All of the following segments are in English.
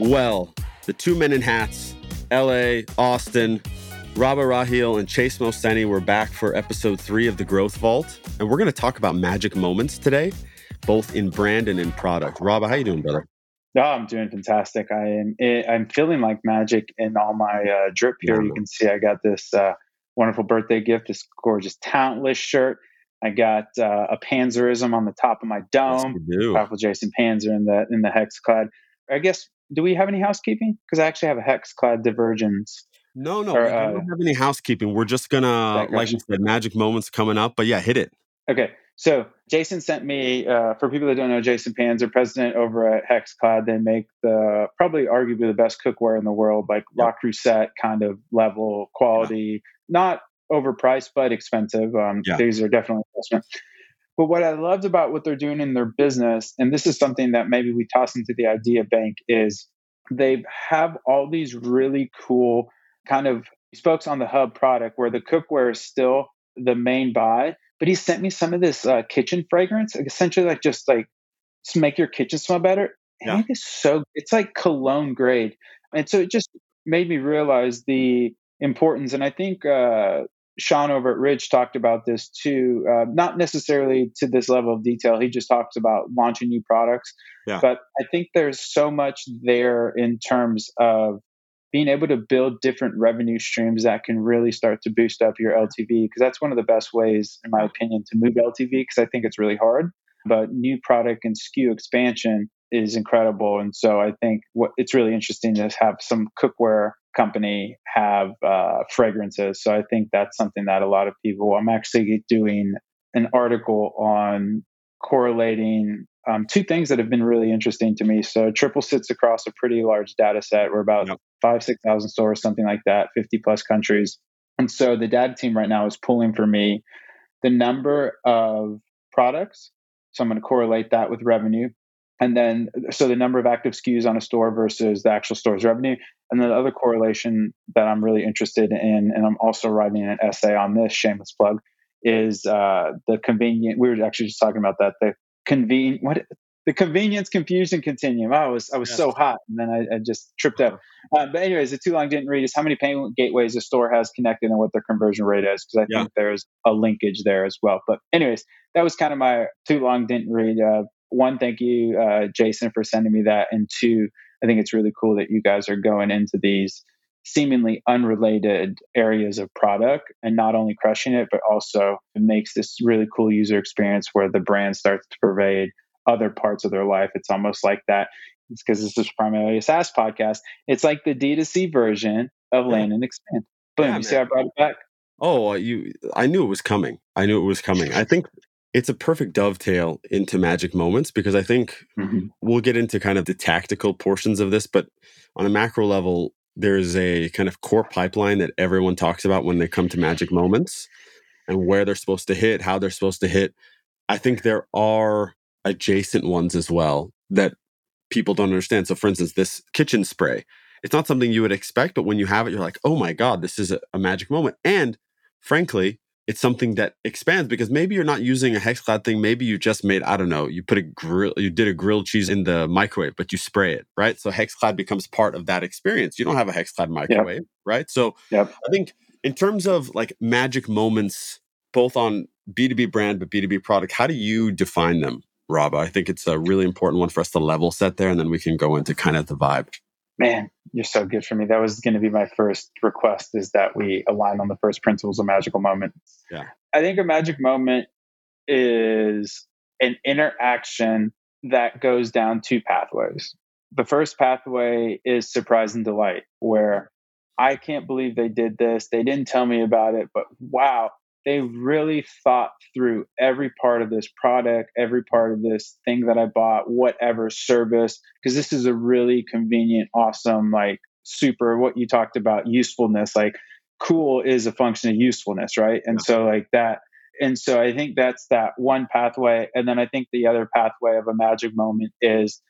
Well, the two men in hats, LA, Austin, Rabah Rahil and Chase Mohseni were back for episode three of the Growth Vault. And we're going to talk about magic moments today, both in brand and in product. Rabah, how you doing, brother? No, oh, I'm doing fantastic. I am. Eh, I'm feeling like magic in all my uh, drip here. You can see I got this uh, wonderful birthday gift, this gorgeous talentless shirt. I got uh, a Panzerism on the top of my dome. Yes, Powerful Jason Panzer in the in the Hexclad. I guess do we have any housekeeping? Because I actually have a Hexclad divergence. No, no, or, we don't uh, have any housekeeping. We're just gonna, like you said, magic moments coming up. But yeah, hit it. Okay, so Jason sent me. Uh, for people that don't know, Jason Panzer, president over at Hexclad. They make the probably arguably the best cookware in the world, like yep. La Creuset kind of level quality, not overpriced but expensive. Um, yeah. These are definitely investment. But what I loved about what they're doing in their business, and this is something that maybe we toss into the idea bank, is they have all these really cool kind of spokes on the hub product where the cookware is still the main buy. But he sent me some of this uh, kitchen fragrance, essentially like just like to make your kitchen smell better. And yeah. it is so it's like cologne grade, and so it just made me realize the importance. And I think uh, Sean over at Ridge talked about this too, uh, not necessarily to this level of detail. He just talks about launching new products. Yeah. But I think there's so much there in terms of being able to build different revenue streams that can really start to boost up your LTV because that's one of the best ways, in my opinion, to move LTV because I think it's really hard. But new product and SKU expansion is incredible. And so I think what it's really interesting to have some cookware company have uh, fragrances. So I think that's something that a lot of people. I'm actually doing an article on correlating um, two things that have been really interesting to me. So Triple sits across a pretty large data set. We're about yep. five, six thousand stores, something like that, 50 plus countries. And so the data team right now is pulling for me the number of products. So I'm going to correlate that with revenue and then so the number of active SKUs on a store versus the actual store's revenue. And then the other correlation that I'm really interested in, and I'm also writing an essay on this, shameless plug, is uh, the convenient. We were actually just talking about that. The convenient what the convenience confusion continuum. I was I was yes. so hot, and then I, I just tripped out. Uh, but anyways, the too long didn't read is how many payment gateways a store has connected and what their conversion rate is, because I yeah. think there's a linkage there as well. But anyways, that was kind of my too long didn't read. Uh, one, thank you, uh, Jason, for sending me that. And two, I think it's really cool that you guys are going into these seemingly unrelated areas of product and not only crushing it, but also it makes this really cool user experience where the brand starts to pervade other parts of their life. It's almost like that. It's because this is primarily a SaaS podcast. It's like the D2C version of land and expand. Boom. Yeah, you see, I brought it back. Oh, you! I knew it was coming. I knew it was coming. I think it's a perfect dovetail into magic moments because I think mm-hmm. we'll get into kind of the tactical portions of this, but on a macro level, there's a kind of core pipeline that everyone talks about when they come to magic moments and where they're supposed to hit, how they're supposed to hit. I think there are adjacent ones as well that people don't understand. So, for instance, this kitchen spray, it's not something you would expect, but when you have it, you're like, oh my God, this is a, a magic moment. And frankly, it's something that expands because maybe you're not using a hexclad thing. Maybe you just made, I don't know, you put a grill, you did a grilled cheese in the microwave, but you spray it, right? So hexclad becomes part of that experience. You don't have a hexclad microwave, yep. right? So yep. I think in terms of like magic moments, both on B2B brand, but B2B product, how do you define them, Rob? I think it's a really important one for us to level set there, and then we can go into kind of the vibe man, you're so good for me. That was going to be my first request is that we align on the first principles of magical moment. Yeah. I think a magic moment is an interaction that goes down two pathways. The first pathway is surprise and delight, where I can't believe they did this. They didn't tell me about it, but wow, they really thought through every part of this product, every part of this thing that I bought, whatever service, because this is a really convenient, awesome, like super what you talked about usefulness. Like cool is a function of usefulness, right? And so, like that. And so I think that's that one pathway. And then I think the other pathway of a magic moment is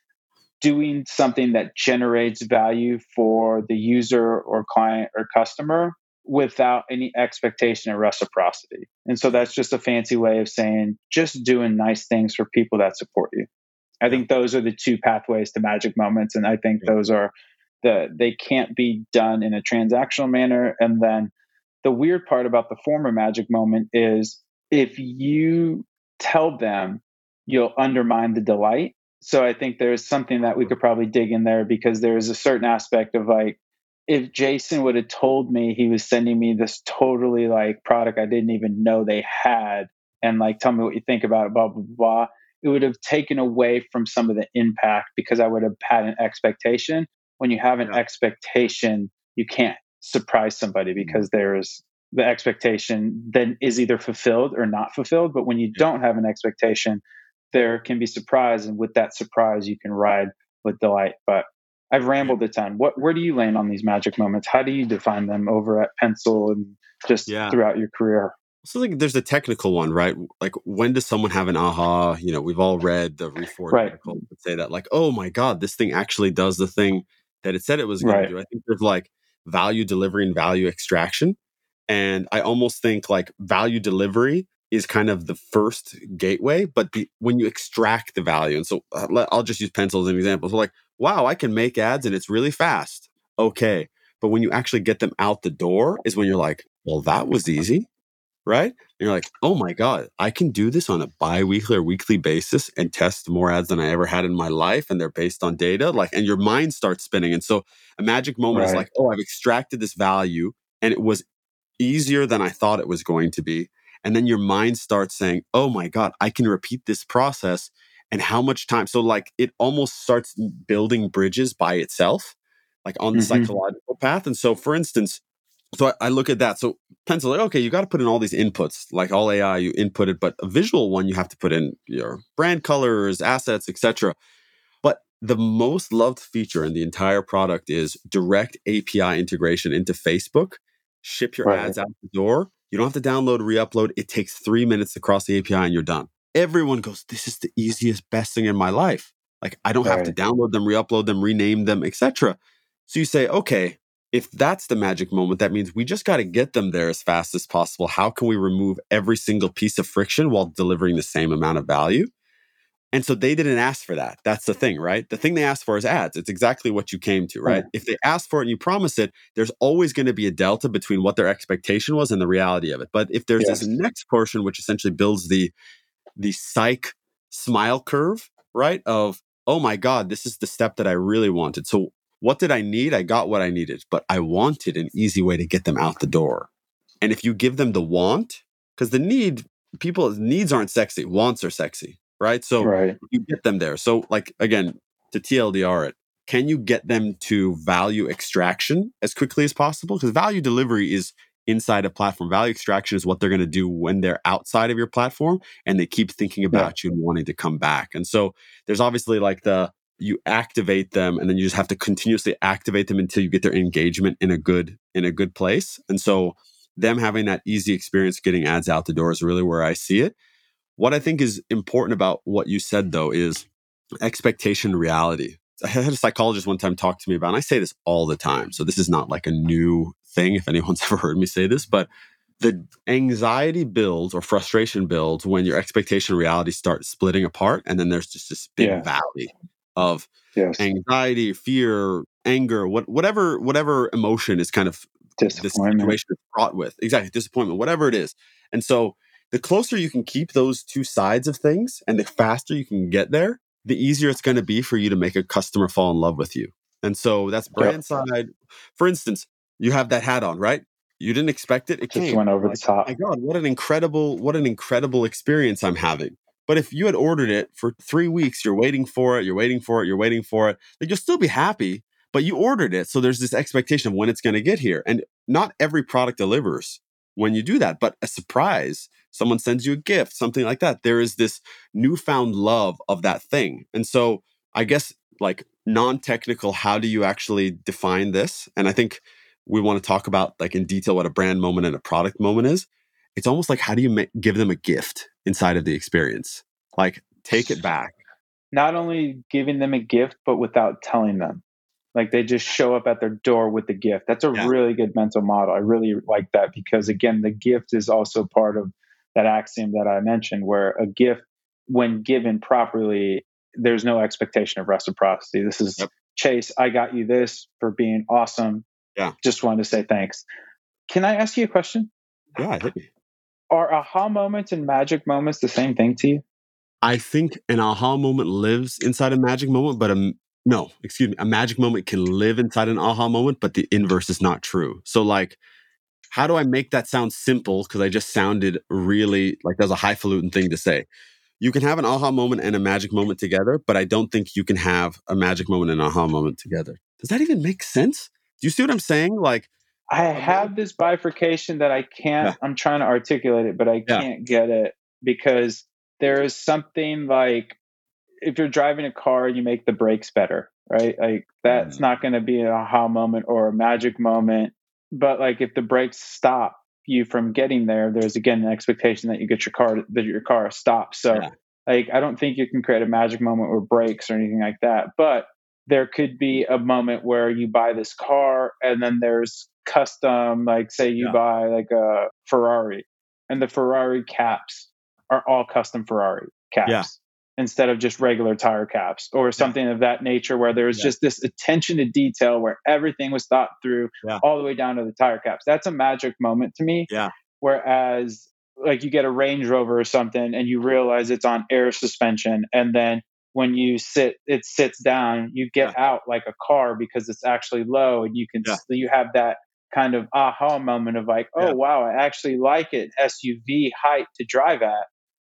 doing something that generates value for the user or client or customer without any expectation of reciprocity. And so that's just a fancy way of saying just doing nice things for people that support you. I think those are the two pathways to magic moments. And I think yeah. those are the, they can't be done in a transactional manner. And then the weird part about the former magic moment is if you tell them, you'll undermine the delight. So I think there's something that we mm-hmm. could probably dig in there because there's a certain aspect of like, if Jason would have told me he was sending me this totally like product I didn't even know they had and like tell me what you think about it, blah, blah, blah, it would have taken away from some of the impact because I would have had an expectation. When you have an yeah. expectation, you can't surprise somebody mm-hmm. because there is the expectation then is either fulfilled or not fulfilled. But when you yeah. don't have an expectation, there can be surprise. And with that surprise, you can ride with delight. But I've rambled a ton. What where do you land on these magic moments? How do you define them over at Pencil and just yeah. throughout your career? So like there's a technical one, right? Like when does someone have an aha? You know, we've all read the Reforge right. article that say that like, oh my God, this thing actually does the thing that it said it was going right. to do. I think there's like value delivery and value extraction. And I almost think like value delivery is kind of the first gateway, but the, when you extract the value, and so uh, I'll just use pencil as an example. So like, wow, I can make ads and it's really fast. Okay. But when you actually get them out the door is when you're like, well, that was easy right? And you're like, oh my God, I can do this on a bi weekly or weekly basis and test more ads than I ever had in my life. And they're based on data. Like, and your mind starts spinning. And so a magic moment right. is like, oh, I've extracted this value and it was easier than I thought it was going to be. And then your mind starts saying, oh my God, I can repeat this process. And how much time? So, like, it almost starts building bridges by itself, like on the mm-hmm. psychological path. And so, for instance, so I, I, look at that. So pencil, like, okay, you got to put in all these inputs, like all AI, you input it, but a visual one, you have to put in your brand colors, assets, etc. But the most loved feature in the entire product is direct API integration into Facebook. Ship your right. ads out the door. You don't have to download, re-upload. It takes three minutes to cross the API and you're done. Everyone goes, "This is the easiest, best thing in my life." Like I don't right. have to download them, re-upload them, rename them, etc. So you say, okay, if that's the magic moment, that means we just got to get them there as fast as possible. How can we remove every single piece of friction while delivering the same amount of value? And so they didn't ask for that. That's the thing, right? The thing they asked for is ads. It's exactly what you came to, right? If they ask for it and you promise it, there's always going to be a delta between what their expectation was and the reality of it. But if there's yes. this next portion, which essentially builds the the psych smile curve, right? Of oh my god, this is the step that I really wanted. So what did I need? I got what I needed, but I wanted an easy way to get them out the door. And if you give them the want, because the need, people's needs aren't sexy, wants are sexy, right? So right. you get them there. So, like, again, to TLDR it, can you get them to value extraction as quickly as possible? Because value delivery is inside a platform. Value extraction is what they're going to do when they're outside of your platform and they keep thinking about yeah. you and wanting to come back. And so there's obviously like the you activate them and then you just have to continuously activate them until you get their engagement in a good in a good place and so them having that easy experience getting ads out the door is really where i see it what i think is important about what you said though is expectation reality i had a psychologist one time talk to me about and i say this all the time so this is not like a new thing if anyone's ever heard me say this but the anxiety builds or frustration builds when your expectation reality starts splitting apart and then there's just this big yeah. valley of yes. anxiety, fear, anger, what, whatever whatever emotion is kind of this situation is fraught with. Exactly, disappointment, whatever it is. And so the closer you can keep those two sides of things and the faster you can get there, the easier it's going to be for you to make a customer fall in love with you. And so that's brand yep. side. For instance, you have that hat on, right? You didn't expect it. It just came. went over like, oh the top. My God, what an incredible, what an incredible experience I'm having. But if you had ordered it for three weeks, you're waiting for it, you're waiting for it, you're waiting for it, like you'll still be happy, but you ordered it. So there's this expectation of when it's going to get here. And not every product delivers when you do that, but a surprise, someone sends you a gift, something like that. There is this newfound love of that thing. And so I guess like non-technical, how do you actually define this? And I think we want to talk about like in detail what a brand moment and a product moment is. It's almost like how do you ma- give them a gift? inside of the experience. Like take it back. Not only giving them a gift, but without telling them. Like they just show up at their door with the gift. That's a yeah. really good mental model. I really like that because, again, the gift is also part of that axiom that I mentioned, where a gift, when given properly, there's no expectation of reciprocity. This is yep. Chase, I got you this for being awesome. Yeah. Just wanted to say thanks. Can I ask you a question? Yeah, hit me. Are aha moments and magic moments the same thing to you? I think an aha moment lives inside a magic moment, but a no, excuse me, a magic moment can live inside an aha moment, but the inverse is not true. So, like, how do I make that sound simple? Because I just sounded really like that's a highfalutin thing to say. You can have an aha moment and a magic moment together, but I don't think you can have a magic moment and an aha moment together. Does that even make sense? Do you see what I'm saying? Like, I have this bifurcation that I can't, yeah. I'm trying to articulate it, but I can't get it because there is something like if you're driving a car and you make the brakes better, right? Like that's mm. not going to be an aha moment or a magic moment. But like if the brakes stop you from getting there, there's again an expectation that you get your car that your car stops. So yeah. like I don't think you can create a magic moment with brakes or anything like that. But there could be a moment where you buy this car and then there's custom like say you yeah. buy like a Ferrari and the Ferrari caps are all custom Ferrari caps. Yeah. Instead of just regular tire caps or something yeah. of that nature, where there's just this attention to detail where everything was thought through all the way down to the tire caps. That's a magic moment to me. Yeah. Whereas, like, you get a Range Rover or something and you realize it's on air suspension, and then when you sit it sits down you get yeah. out like a car because it's actually low and you can yeah. you have that kind of aha moment of like oh yeah. wow i actually like it suv height to drive at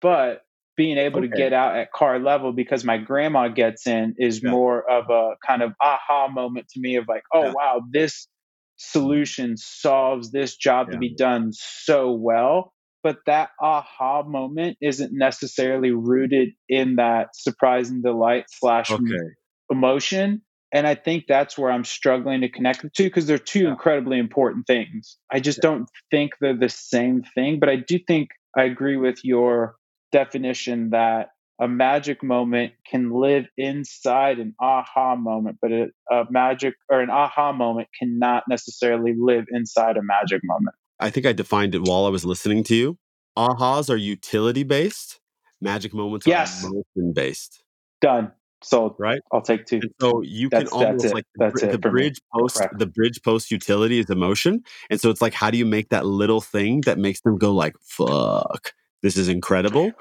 but being able okay. to get out at car level because my grandma gets in is more of a kind of aha moment to me of like oh wow this solution solves this job to be done so well but that aha moment isn't necessarily rooted in that surprise and delight slash okay. emotion and i think that's where i'm struggling to connect the two because they're two yeah. incredibly important things i just yeah. don't think they're the same thing but i do think i agree with your definition that a magic moment can live inside an aha moment but a, a magic or an aha moment cannot necessarily live inside a magic moment I think I defined it while I was listening to you. Ahas are utility based. Magic moments yes. are emotion based. Done. So Right. I'll take two. And so you that's, can almost like the, the bridge me. post Correct. the bridge post utility is emotion. And so it's like how do you make that little thing that makes them go like fuck this is incredible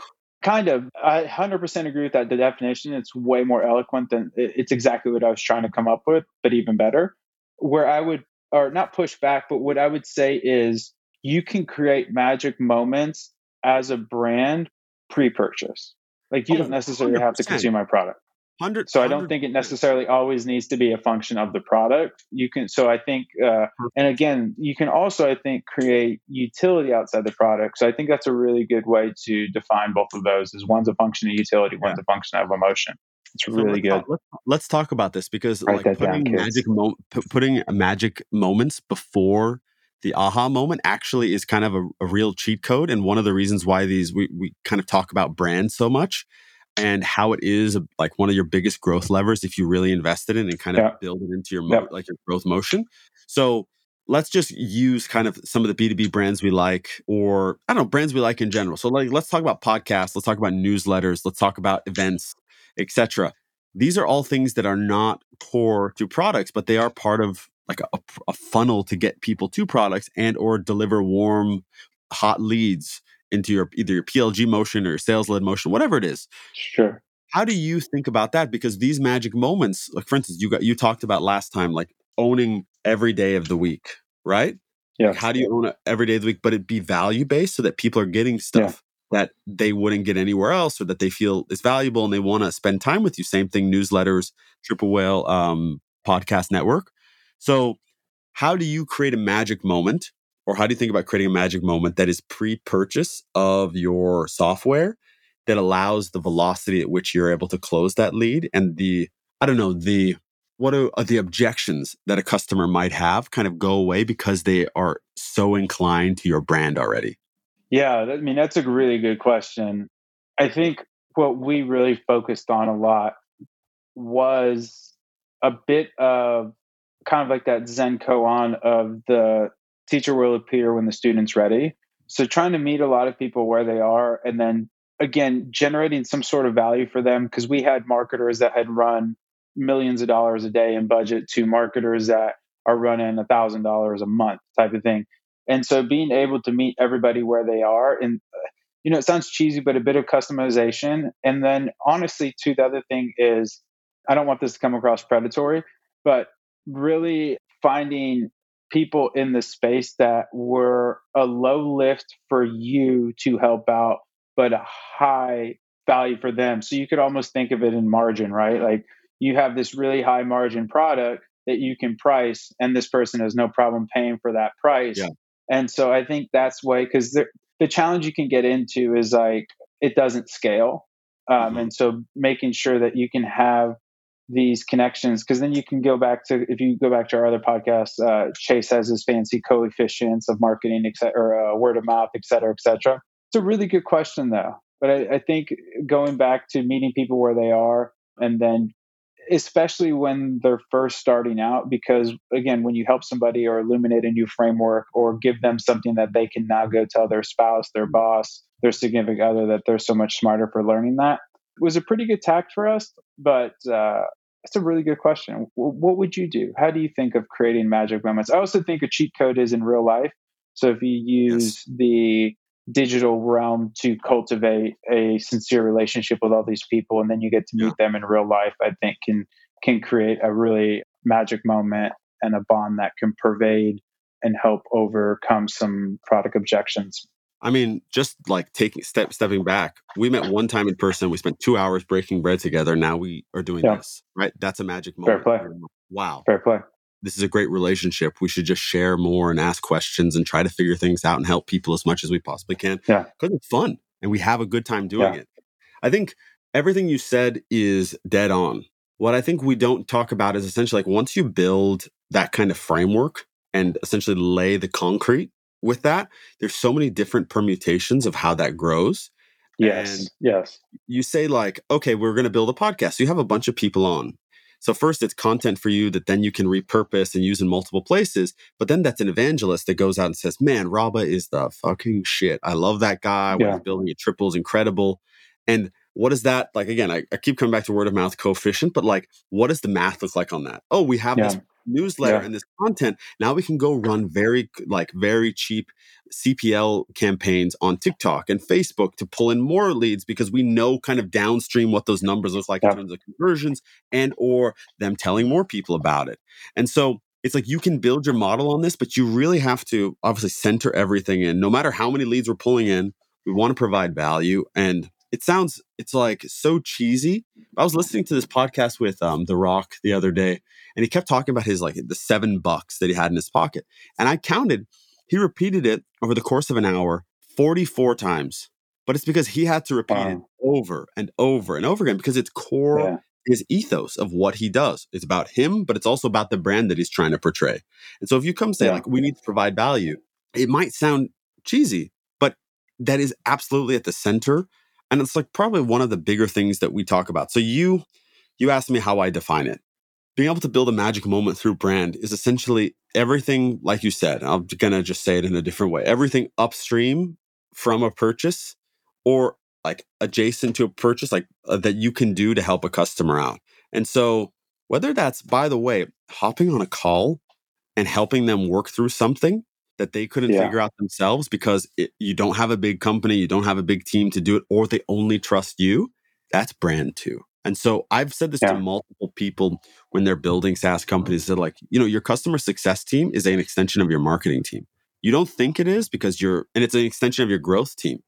kind of i 100% agree with that the definition it's way more eloquent than it's exactly what i was trying to come up with but even better where i would or not push back, but what I would say is you can create magic moments as a brand pre-purchase. Like you oh, don't necessarily 100%. have to consume my product. 100, so I don't think it necessarily always needs to be a function of the product. You can, so I think, uh, and again, you can also, I think, create utility outside the product. So I think that's a really good way to define both of those. Is one's a function of utility, one's yeah. a function of emotion. It's so really let's good. Talk, let's, let's, talk about this because Write like putting down, magic mo- p- putting magic moments before the aha moment actually is kind of a, a, real cheat code and one of the reasons why these we, we kind of talk about brands so much and how it is a, like one of your biggest growth levers if you really invest in it and kind of yeah. build it into your mo- yeah. like your growth motion so let's just use kind of some of the b2b brands we like or i don't know brands we like in general so like let's talk about podcasts let's talk about newsletters let's talk about events etc. These are all things that are not core to products, but they are part of like a, a funnel to get people to products and or deliver warm, hot leads into your either your PLG motion or sales led motion, whatever it is. Sure. How do you think about that? Because these magic moments, like for instance, you got you talked about last time, like owning every day of the week, right? Yeah. Like how do you own it every day of the week, but it be value based so that people are getting stuff that they wouldn't get anywhere else or that they feel is valuable and they want to spend time with you. Same thing, newsletters, Triple Whale um, podcast network. So, how do you create a magic moment or how do you think about creating a magic moment that is pre purchase of your software that allows the velocity at which you're able to close that lead and the, I don't know, the, what are, are the objections that a customer might have kind of go away because they are so inclined to your brand already? Yeah, I mean, that's a really good question. I think what we really focused on a lot was a bit of kind of like that Zen koan of the teacher will appear when the student's ready. So trying to meet a lot of people where they are and then again, generating some sort of value for them because we had marketers that had run millions of dollars a day in budget to marketers that are running a thousand dollars a month type of thing. And so being able to meet everybody where they are and you know, it sounds cheesy, but a bit of customization. And then honestly, too, the other thing is I don't want this to come across predatory, but really finding people in the space that were a low lift for you to help out, but a high value for them. So you could almost think of it in margin, right? Like you have this really high margin product that you can price, and this person has no problem paying for that price. Yeah. And so I think that's why, because the challenge you can get into is like it doesn't scale. Um, mm-hmm. And so making sure that you can have these connections, because then you can go back to, if you go back to our other podcast, uh, Chase has his fancy coefficients of marketing, et cetera, or uh, word of mouth, et cetera, et cetera. It's a really good question, though. But I, I think going back to meeting people where they are and then especially when they're first starting out because again when you help somebody or illuminate a new framework or give them something that they can now go tell their spouse their boss their significant other that they're so much smarter for learning that it was a pretty good tact for us but uh, it's a really good question. What would you do? How do you think of creating magic moments? I also think a cheat code is in real life. So if you use yes. the digital realm to cultivate a sincere relationship with all these people and then you get to meet them in real life i think can can create a really magic moment and a bond that can pervade and help overcome some product objections. I mean just like taking step stepping back we met one time in person we spent two hours breaking bread together now we are doing yeah. this right? That's a magic moment. fair play. Wow. Fair play this is a great relationship. We should just share more and ask questions and try to figure things out and help people as much as we possibly can. Yeah. Because it's fun and we have a good time doing yeah. it. I think everything you said is dead on. What I think we don't talk about is essentially like once you build that kind of framework and essentially lay the concrete with that, there's so many different permutations of how that grows. Yes. And yes. You say like, okay, we're going to build a podcast. So you have a bunch of people on. So first it's content for you that then you can repurpose and use in multiple places. But then that's an evangelist that goes out and says, man, Rabah is the fucking shit. I love that guy. What he's building at triple is incredible. And what is that like again I, I, keep coming back to word of mouth coefficient but like what does the math look like on that oh we have yeah. this newsletter yeah. and this content now we can go run very like very cheap cpl campaigns on tiktok and facebook to pull in more leads because we know kind of downstream what those numbers look like yeah. in terms of conversions and or them telling more people about it and so it's like you can build your model on this but you really have to obviously center everything in no matter how many leads we're pulling in we want to provide value and it sounds it's like so cheesy. I was listening to this podcast with um The Rock the other day, and he kept talking about his like the seven bucks that he had in his pocket. And I counted, he repeated it over the course of an hour 44 times. But it's because he had to repeat it over and over and over again because it's core yeah. his ethos of what he does. It's about him, but it's also about the brand that he's trying to portray. And so if you come say yeah. like we need to provide value, it might sound cheesy, but that is absolutely at the center and it's like probably one of the bigger things that we talk about. So you you asked me how I define it. Being able to build a magic moment through brand is essentially everything, like you said, I'm gonna just say it in a different way. Everything upstream from a purchase or like adjacent to a purchase, like uh, that you can do to help a customer out. And so whether that's, by the way, hopping on a call and helping them work through something that they couldn't yeah. figure out themselves because it, you don't have a big company, you don't have a big team to do it, or they only trust you, that's brand too. And so I've said this yeah. to multiple people when they're building SaaS companies. They're like, you know, your customer success team is an extension of your marketing team. You don't think it is because you're, and it's an extension of your growth team.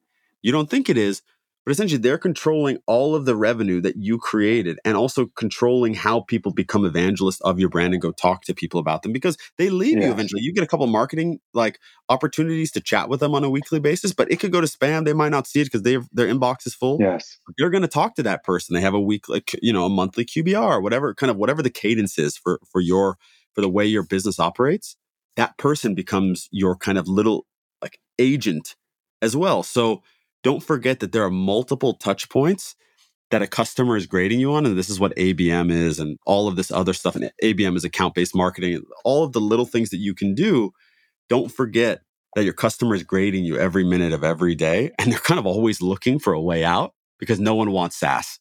You don't think it is but essentially, they're controlling all of the revenue that you created and also controlling how people become evangelists of your brand and go talk to people about them because they leave yeah. you eventually. You get a couple marketing like opportunities to chat with them on a weekly basis, but it could go to spam. They might not see it because their inbox is full. Yes. You're going to talk to that person. They have a week, like, you know, a monthly QBR, whatever kind of whatever the cadence is for, for your, for the way your business operates. That person becomes your kind of little like agent as well. So, don't forget that there are multiple touch points that a customer is grading you on. And this is what ABM is and all of this other stuff. And ABM is account based marketing, all of the little things that you can do. Don't forget that your customer is grading you every minute of every day and they're kind of always looking for a way out because no one wants SaaS.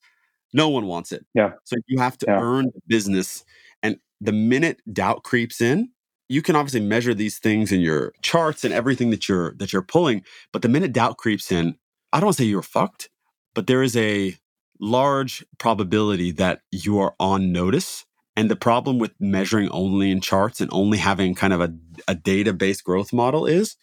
No one wants it. Yeah. So you have to Yeah. earn business. And the minute doubt creeps in, you can obviously measure these things in your charts and everything that you're that you're pulling. But the minute doubt creeps in, I don't want to say you're fucked, but there is a large probability that you are on notice. And the problem with measuring only in charts and only having kind of a, a data-based growth model is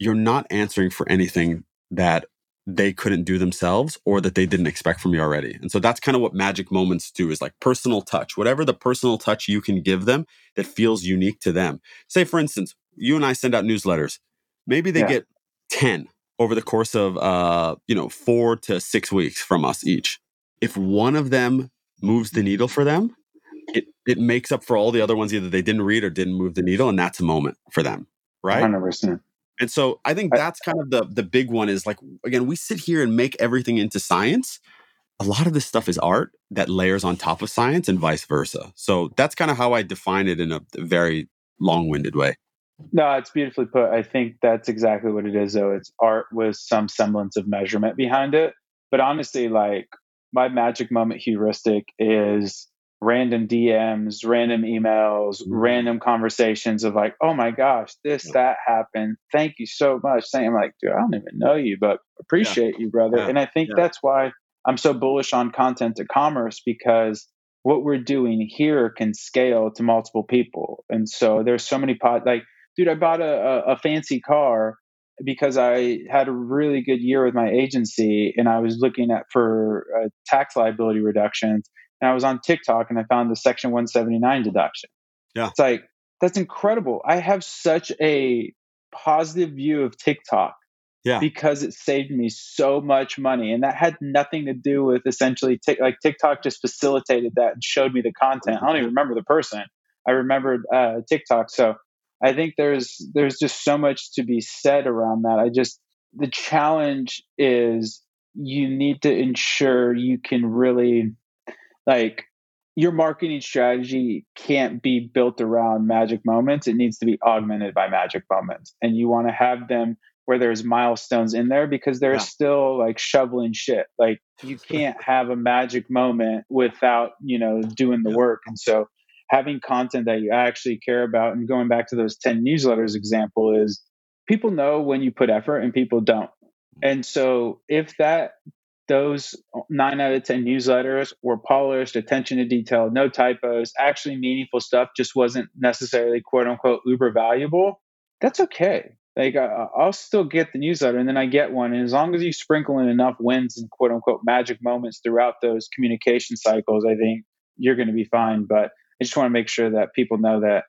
you're not answering for anything that they couldn't do themselves or that they didn't expect from you already. And so that's kind of what magic moments do is like personal touch, whatever the personal touch you can give them that feels unique to them. Say, for instance, you and I send out newsletters. Maybe they Yeah. get 10 over the course of, uh, you know, four to six weeks from us each. If one of them moves the needle for them, it, it makes up for all the other ones either they didn't read or didn't move the needle. And that's a moment for them. Right. 100%. And so I think that's kind of the the big one is like again, we sit here and make everything into science. A lot of this stuff is art that layers on top of science and vice versa. So that's kind of how I define it in a very long-winded way. No, it's beautifully put. I think that's exactly what it is, though. It's art with some semblance of measurement behind it. But honestly, like my magic moment heuristic is random DMs, random emails, Mhm. random conversations of like, oh my gosh, this, Yeah. that happened. Thank you so much. Saying, I'm like, dude, I don't even know you, but appreciate you, brother. Yeah. And I think Yeah. that's why I'm so bullish on content to commerce because what we're doing here can scale to multiple people. And so there's so many pod like dude, I bought a, a, a fancy car because I had a really good year with my agency and I was looking at for uh, tax liability reductions. And I was on TikTok and I found the Section 179 deduction. Yeah. It's like, that's incredible. I have such a positive view of TikTok Yeah. because it saved me so much money. And that had nothing to do with essentially, Tik like TikTok just facilitated that and showed me the content. I don't even remember the person. I remembered uh, TikTok. So I think there's there's just so much to be said around that. I just the challenge is you need to ensure you can really like your marketing strategy can't be built around magic moments. It needs to be augmented by magic moments. And you want to have them where there's milestones in there because they're Yeah. still like shoveling shit. Like you can't have a magic moment without, you know, doing the Yeah. work. And so having content that you actually care about and going back to those 10 newsletters example is people know when you put effort and people don't. And so if that those nine out of 10 newsletters were polished, attention to detail, no typos, actually meaningful stuff, just wasn't necessarily quote unquote uber valuable, that's okay. Like I'll still get the newsletter and then I get one. And as long as you sprinkle in enough wins and quote unquote magic moments throughout those communication cycles, I think you're going to be fine. But I just want to make sure that people know that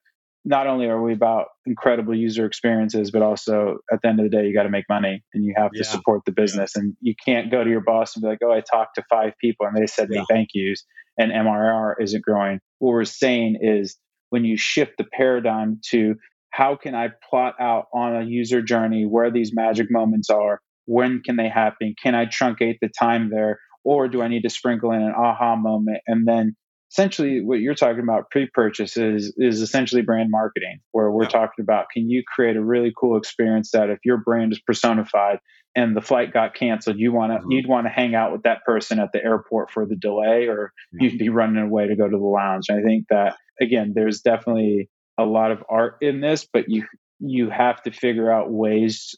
not only are we about incredible user experiences, but also at the end of the day, you got to make money and you have Yeah. to support the business. And you can't go to your boss and be like, oh, I talked to five people and they said Yeah. me thank yous and MRR isn't growing. What we're saying is when you shift the paradigm to how can I plot out on a user journey where these magic moments are? When can they happen? Can I truncate the time there? Or do I need to sprinkle in an aha moment and then essentially what you're talking about pre-purchase is, is essentially brand marketing where we're Yeah. talking about can you create a really cool experience that if your brand is personified and the flight got canceled you want to Mhm. you'd want to hang out with that person at the airport for the delay or Yeah. you'd be running away to go to the lounge and i think that again there's definitely a lot of art in this but you you have to figure out ways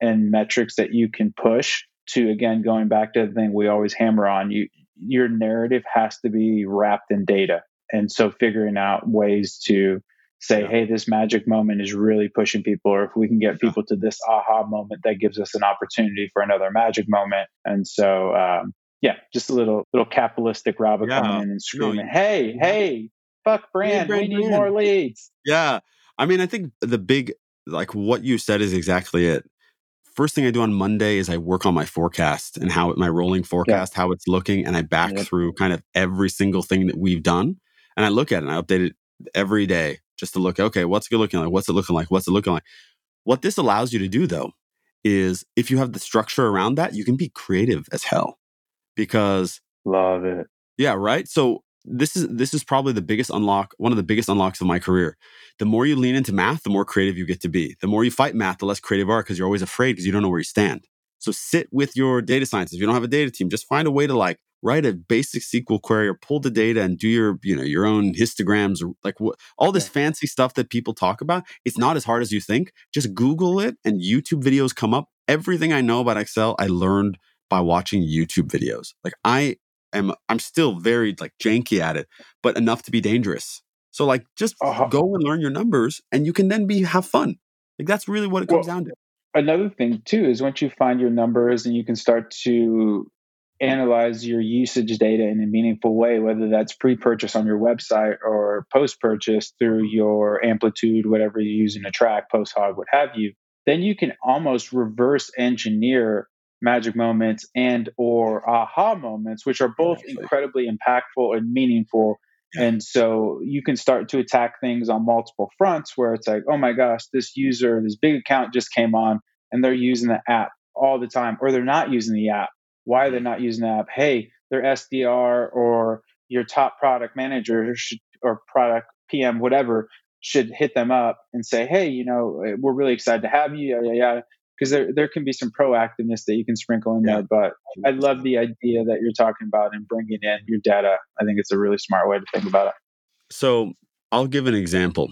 and metrics that you can push to again going back to the thing we always hammer on you your narrative has to be wrapped in data and so figuring out ways to say Yeah. hey this magic moment is really pushing people or if we can get people to this aha moment that gives us an opportunity for another magic moment and so um, yeah just a little little capitalistic robber Yeah. coming in and No, screaming you- hey hey fuck brand we need brand." more leads Yeah. I mean, I think the big, like what you said is exactly it. First thing I do on Monday is I work on my forecast and how my rolling forecast, how it's looking, and I back through kind of every single thing that we've done. And I look at it and I update it every day just to look, okay, what's it looking like? What's it looking like? What's it looking like? What this allows you to do though is if you have the structure around that, you can be creative as hell because love it yeah, right. So this is this is probably the biggest unlock, one of the biggest unlocks of my career. The more you lean into math, the more creative you get to be. The more you fight math, the less creative you are because you're always afraid because you don't know where you stand. So sit with your data scientists. If you don't have a data team, just find a way to like write a basic SQL query or pull the data and do your, you know, your own histograms or like what, all this fancy stuff that people talk about. It's not as hard as you think. Just Google it and YouTube videos come up. Everything I know about Excel, I learned by watching YouTube videos. Like I am, I'm still very like janky at it, but enough to be dangerous. So like just uh-huh. go and learn your numbers and you can then be have fun. Like that's really what it comes well, down to another thing too is once you find your numbers and you can start to analyze your usage data in a meaningful way, whether that's pre-purchase on your website or post-purchase through your amplitude, whatever you're using to track, PostHog, what have you, then you can almost reverse engineer magic moments and or aha moments, which are both incredibly impactful and meaningful. And so you can start to attack things on multiple fronts where it's like, oh my gosh, this user, this big account just came on and they're using the app all the time, or they're not using the app. Why they're not using the app. Hey, their SDR or your top product manager should, or product PM, whatever, should hit them up and say, hey, you know, eh, we're really excited to have you, yeah, yeah, Because there, there can be some proactiveness that you can sprinkle in yeah. there. But I love the idea that you're talking about and bringing in your data. I think it's a really smart way to think about it. So I'll give an example.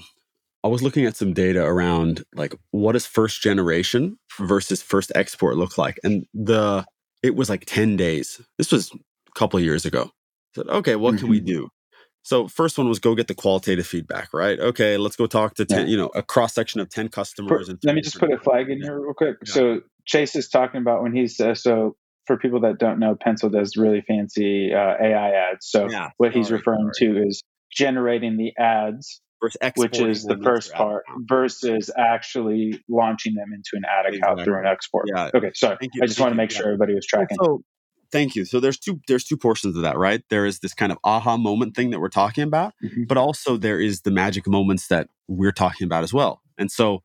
I was looking at some data around like what does first generation versus first export look like? And the it was like 10 days. This was a couple of years ago. I said, okay, what mm-hmm. can we mm-hmm. do? So first one was go get the qualitative feedback, right? Okay, let's go talk to 10, yeah. you know, a cross section of 10 customers. For, let me just put a flag in here real quick. Yeah. So Chase is talking about when he's, uh, so for people that don't know, Pencil does really fancy uh, AI ads. So what he's referring sorry. to is generating the ads which is the first part, versus actually launching them into an ad account exactly. through an export. Yeah. Okay. Sorry. I just want to make sure everybody was tracking. So, thank you. So there's two there's two portions of that, right? There is this kind of aha moment thing that we're talking about, mm-hmm. but also there is the magic moments that we're talking about as well. And so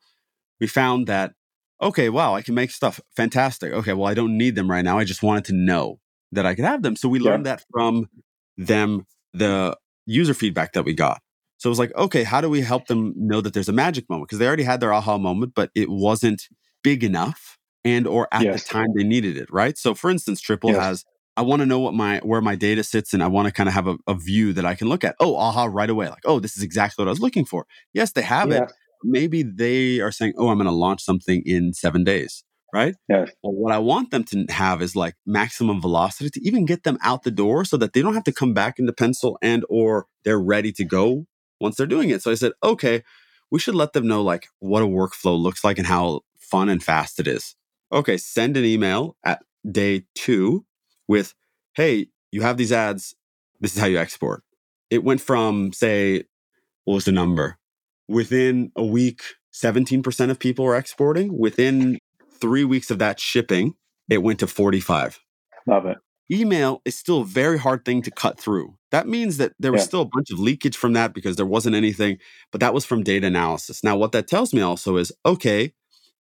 we found that okay, wow, I can make stuff fantastic. Okay, well I don't need them right now. I just wanted to know that I could have them. So we learned yeah. that from them the user feedback that we got. So it was like, okay, how do we help them know that there's a magic moment? Because they already had their aha moment, but it wasn't big enough and or at yes. the time they needed it, right? So for instance, Triple yes. has I want to know what my where my data sits and I want to kind of have a, a, view that I can look at. Oh, aha, right away. Like, oh, this is exactly what I was looking for. Yes, they have yeah. it. Maybe they are saying, oh, I'm going to launch something in seven days right? Yes. Well, what I want them to have is like maximum velocity to even get them out the door so that they don't have to come back into pencil and or they're ready to go once they're doing it. So I said, okay, we should let them know like what a workflow looks like and how fun and fast it is. Okay, send an email at day two with, hey, you have these ads. This is how you export. It went from, say, what was the number? Within a week, 17% of people were exporting. Within three weeks of that shipping, it went to 45. Love it email is still a very hard thing to cut through. That means that there was yeah. still a bunch of leakage from that because there wasn't anything, but that was from data analysis. Now, what that tells me also is okay,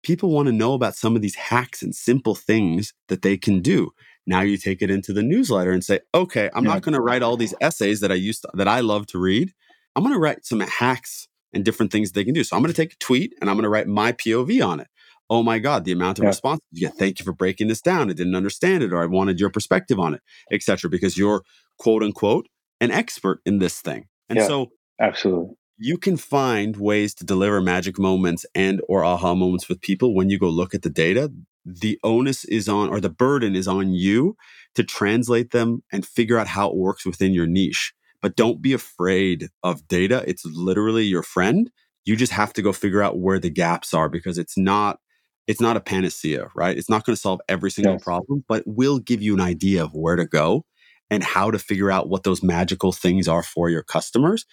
people want to know about some of these hacks and simple things that they can do. Now you take it into the newsletter and say, okay, I'm yeah. not going to write all these essays that I used to, that I love to read. I'm going to write some hacks and different things they can do. So I'm going to take a tweet and I'm going to write my POV on it oh my God, the amount of yeah. responses you get. Thank you for breaking this down. I didn't understand it, or I wanted your perspective on it, etc. Because you're quote unquote an expert in this thing. And yeah, so absolutely you can find ways to deliver magic moments and or aha moments with people when you go look at the data the onus is on or the burden is on you to translate them and figure out how it works within your niche but don't be afraid of data it's literally your friend you just have to go figure out where the gaps are because it's not it's not a panacea, right? It's not going to solve every single yes. problem, but will give you an idea of where to go and how to figure out what those magical things are for your customers.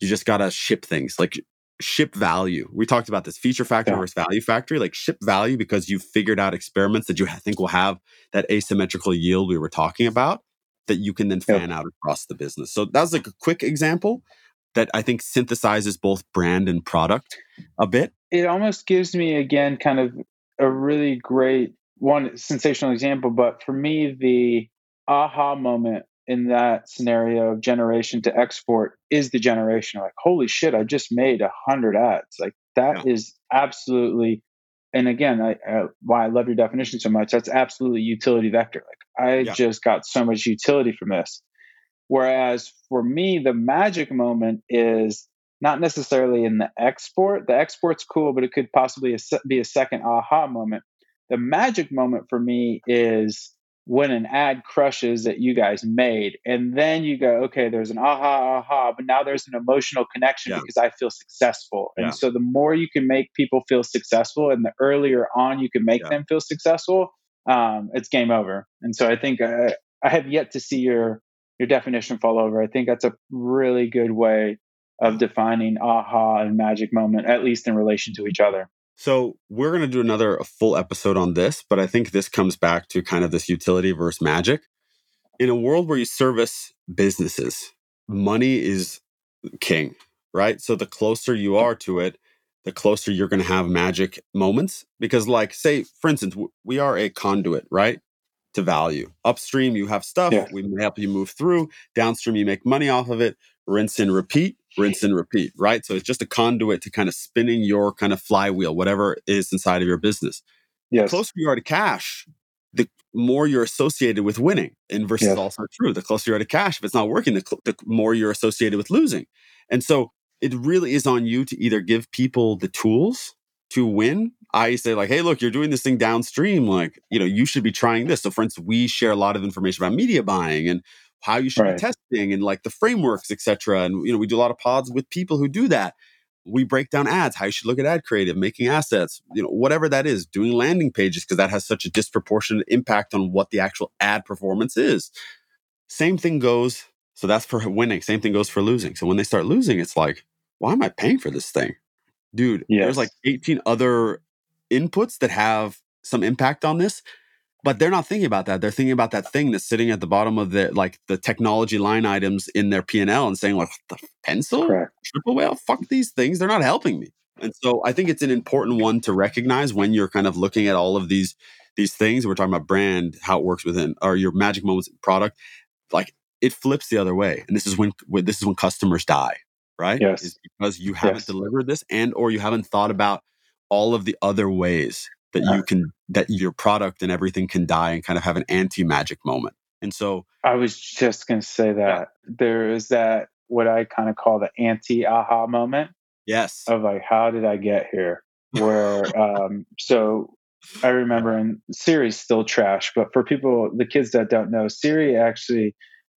You just got to ship things like ship value. We talked about this feature factor yeah. versus value factory, like ship value because you figured out experiments that you think will have that asymmetrical yield we were talking about that you can then fan yeah. out across the business. So that's like a quick example that I think synthesizes both brand and product a bit. It almost gives me again kind of a really great one sensational example, but for me the aha moment in that scenario of generation to export is the generation like holy shit i just made a hundred ads like that yeah. is absolutely and again I, I, why i love your definition so much that's absolutely utility vector like i yeah. just got so much utility from this whereas for me the magic moment is not necessarily in the export the export's cool but it could possibly be a second aha moment the magic moment for me is when an ad crushes that you guys made and then you go okay there's an aha aha but now there's an emotional connection yeah. because i feel successful and so the more you can make people feel successful and the earlier on you can make yeah. them feel successful um, it's game over and so i think uh, i have yet to see your your definition fall over i think that's a really good way of defining aha and magic moment at least in relation to each other so we're going to do another full episode on this, but I think this comes back to kind of this utility versus magic. In a world where you service businesses, money is king, right? So the closer you are to it, the closer you're going to have magic moments. Because, like, say, for instance, we are a conduit, right? To value. Upstream, you have stuff, yeah. we help you move through. Downstream, you make money off of it. Rinse and repeat rinse and repeat, right? So it's just a conduit to kind of spinning your kind of flywheel, whatever is inside of your business. Yes. The closer you are to cash, the more you're associated with winning. Inverse yes. is also true. The closer you are to cash, if it's not working, the, cl- the more you're associated with losing. And so it really is on you to either give people the tools to win. I say like, hey, look, you're doing this thing downstream. Like, you know, you should be trying this. So, for instance, we share a lot of information about media buying and how you should right. be testing and like the frameworks, etc. And you know, we do a lot of pods with people who do that. We break down ads, how you should look at ad creative, making assets, you know, whatever that is, doing landing pages because that has such a disproportionate impact on what the actual ad performance is. Same thing goes. So that's for winning. Same thing goes for losing. So when they start losing, it's like, why am I paying for this thing? Dude, yes. there's like 18 other inputs that have some impact on this but they're not thinking about that. They're thinking about that thing that's sitting at the bottom of the like the technology line items in their p&l and saying like the pencil? Correct. triple whale? Fuck these things. They're not helping me. And so i think it's an important one to recognize when you're kind of looking at all of these these things. We're talking about brand how it works within or your magic moments product. Like it flips the other way and this is when, when this is when customers die right? Yes. is because you haven't yes. delivered this and or you haven't thought about all of the other ways that you can that your product and everything can die and kind of have an anti magic moment. And so I was just going to say that yeah. there is that what I kind of call the anti aha moment. Yes. Of like, how did I get here? Where, um, so I remember, and Siri's still trash, but for people, the kids that don't know, Siri actually,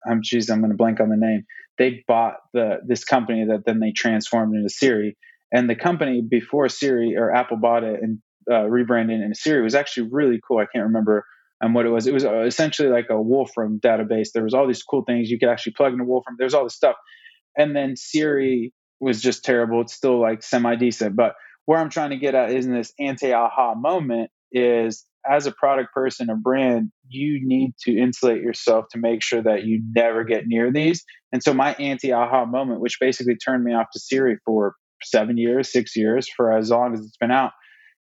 I'm, geez, I'm going to blank on the name. They bought the this company that then they transformed into Siri. And the company before Siri or Apple bought it in uh, rebranding in Siri was actually really cool. I can't remember um, what it was. It was uh, essentially like a Wolfram database. There was all these cool things you could actually plug into Wolfram. There's all this stuff, and then Siri was just terrible. It's still like semi decent, but where I'm trying to get at is in this anti aha moment is as a product person or brand, you need to insulate yourself to make sure that you never get near these. And so my anti aha moment, which basically turned me off to Siri for seven years, six years, for as long as it's been out,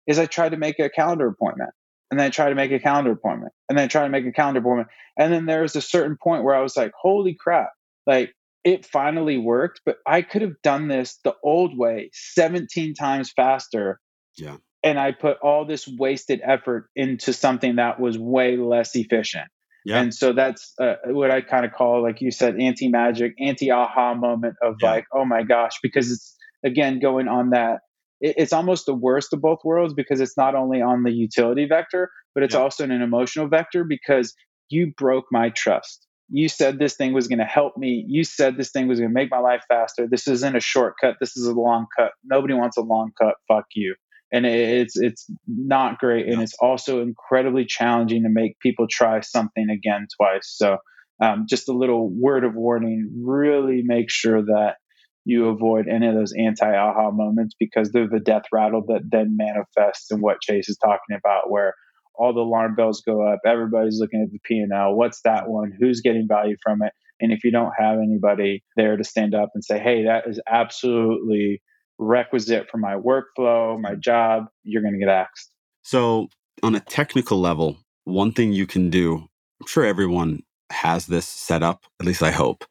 is I try to make a calendar appointment and then I try to make a calendar appointment and then I try to make a calendar appointment. And then there was a certain point where I was like, holy crap, like it finally worked, but I could have done this the old way 17 times faster. Yeah. And I put all this wasted effort into something that was way less efficient. Yeah. And so that's uh, what I kind of call, like you said, anti magic, anti aha moment of yeah. like, oh my gosh, because it's again going on that it's almost the worst of both worlds because it's not only on the utility vector, but it's yeah. also in an emotional vector because you broke my trust. You said this thing was going to help me. You said this thing was going to make my life faster. This isn't a shortcut. This is a long cut. Nobody wants a long cut. Fuck you. And it's it's not great, and it's also incredibly challenging to make people try something again twice. So, um, just a little word of warning: really make sure that you avoid any of those anti aha moments because they're the death rattle that then manifests in what Chase is talking about, where all the alarm bells go up, everybody's looking at the P and L. What's that one? Who's getting value from it? And if you don't have anybody there to stand up and say, "Hey, that is absolutely requisite for my workflow, my job," you're going to get axed. So, on a technical level, one thing you can do, I'm sure everyone has this set up, at least I hope,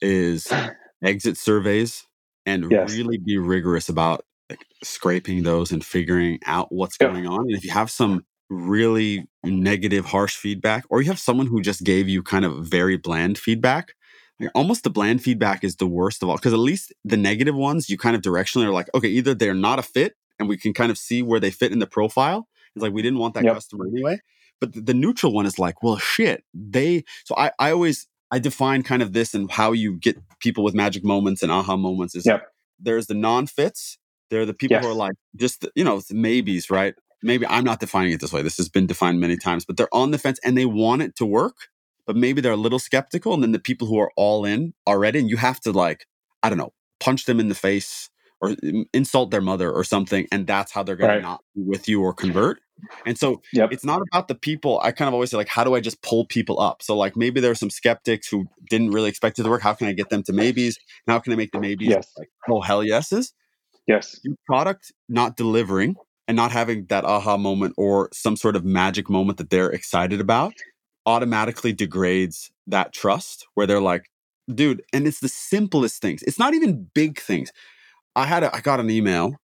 is exit surveys and yes. really be rigorous about like, scraping those and figuring out what's going on. And if you have some really negative, harsh feedback, or you have someone who just gave you kind of very bland feedback, like almost the bland feedback is the worst of all. Because at least the negative ones, you kind of directionally are like, okay, either they're not a fit and we can kind of see where they fit in the profile. It's like we didn't want that yep. customer anyway. But the, the neutral one is like, well, shit, they. So I, I always I define kind of this and how you get people with magic moments and aha moments is yep. there's the non-fits. There are the people yes. who are like just you know maybes, right? Maybe I'm not defining it this way. This has been defined many times, but they're on the fence and they want it to work, but maybe they're a little skeptical. And then the people who are all in already, and you have to like, I don't know, punch them in the face or insult their mother or something, and that's how they're going right. to not be with you or convert. And so yep. it's not about the people. I kind of always say, like, how do I just pull people up? So, like, maybe there are some skeptics who didn't really expect it to work. How can I get them to maybes? And how can I make the maybes yes. like, oh, hell yeses? Yes. Your product not delivering and not having that aha moment or some sort of magic moment that they're excited about automatically degrades that trust where they're like, dude, and it's the simplest things. It's not even big things. I had a, I got an email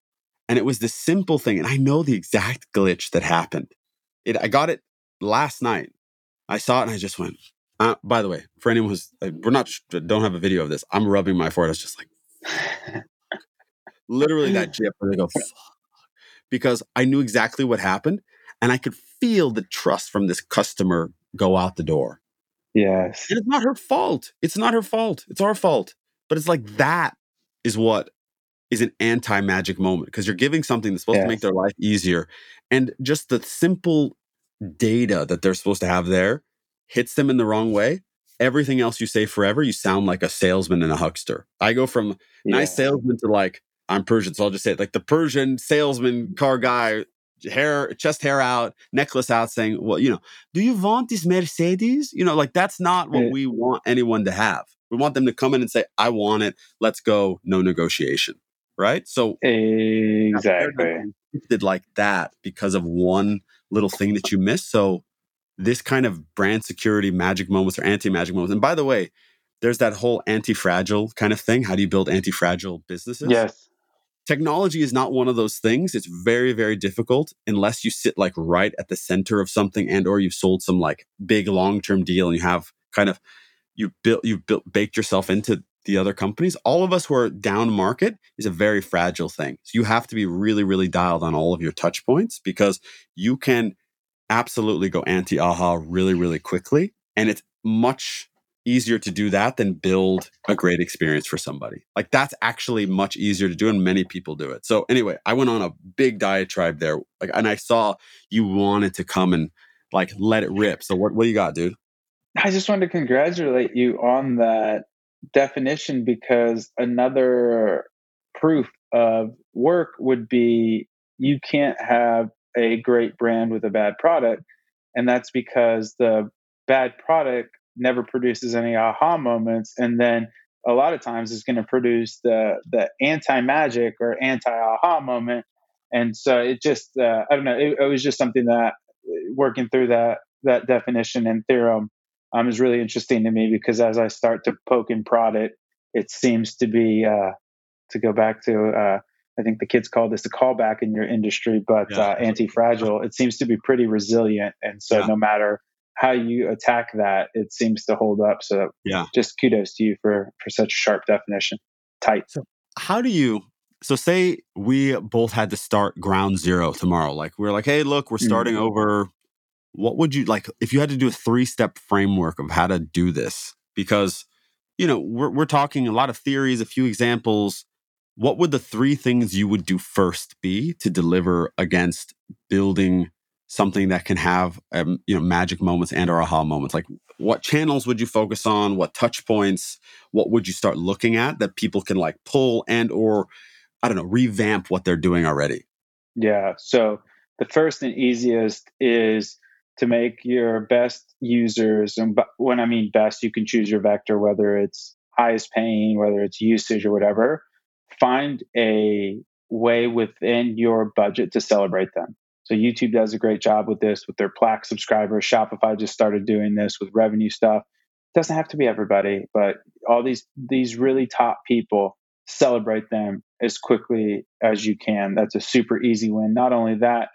and it was this simple thing. And I know the exact glitch that happened. It, I got it last night. I saw it and I just went, uh, by the way, for anyone who's, uh, we're not, don't have a video of this. I'm rubbing my forehead. It's just like, literally that jip where they go, because I knew exactly what happened and I could feel the trust from this customer go out the door. Yes. And it's not her fault. It's not her fault. It's our fault. But it's like that is what is an anti magic moment because you're giving something that's supposed yes. to make their life easier. And just the simple data that they're supposed to have there hits them in the wrong way. Everything else you say forever, you sound like a salesman and a huckster. I go from yeah. nice salesman to like, I'm Persian, so I'll just say it like the Persian salesman car guy, hair, chest hair out, necklace out, saying, Well, you know, do you want this Mercedes? You know, like that's not what eh. we want anyone to have. We want them to come in and say, I want it. Let's go. No negotiation right? So exactly did like that because of one little thing that you missed. So this kind of brand security magic moments or anti-magic moments. And by the way, there's that whole anti-fragile kind of thing. How do you build anti-fragile businesses? Yes. Technology is not one of those things. It's very, very difficult unless you sit like right at the center of something and or you've sold some like big long-term deal and you have kind of you built you've built baked yourself into the other companies. All of us who are down market is a very fragile thing. So you have to be really, really dialed on all of your touch points because you can absolutely go anti aha really, really quickly. And it's much easier to do that than build a great experience for somebody. Like that's actually much easier to do and many people do it. So anyway, I went on a big diatribe there. Like and I saw you wanted to come and like let it rip. So what what do you got, dude? I just wanted to congratulate you on that definition because another proof of work would be you can't have a great brand with a bad product. And that's because the bad product never produces any aha moments. And then a lot of times is going to produce the, the anti magic or anti aha moment. And so it just, uh, I don't know, it, it was just something that working through that, that definition and theorem um, is really interesting to me because as I start to poke and prod it, it seems to be uh, to go back to uh, I think the kids call this a callback in your industry, but yeah. uh, anti-fragile. It seems to be pretty resilient, and so yeah. no matter how you attack that, it seems to hold up. So yeah, just kudos to you for for such a sharp definition. Tight. So how do you? So say we both had to start ground zero tomorrow. Like we're like, hey, look, we're starting mm-hmm. over what would you like if you had to do a three step framework of how to do this? Because, you know, we're, we're talking a lot of theories, a few examples. What would the three things you would do first be to deliver against building something that can have, um, you know, magic moments and or aha moments? Like, what channels would you focus on? What touch points? What would you start looking at that people can like pull and or, I don't know, revamp what they're doing already? Yeah. So the first and easiest is to make your best users, and when I mean best, you can choose your vector, whether it's highest paying, whether it's usage or whatever. Find a way within your budget to celebrate them. So YouTube does a great job with this with their Plaque subscribers. Shopify just started doing this with revenue stuff. it doesn't have to be everybody, but all these these really top people celebrate them as quickly as you can. That's a super easy win. Not only that,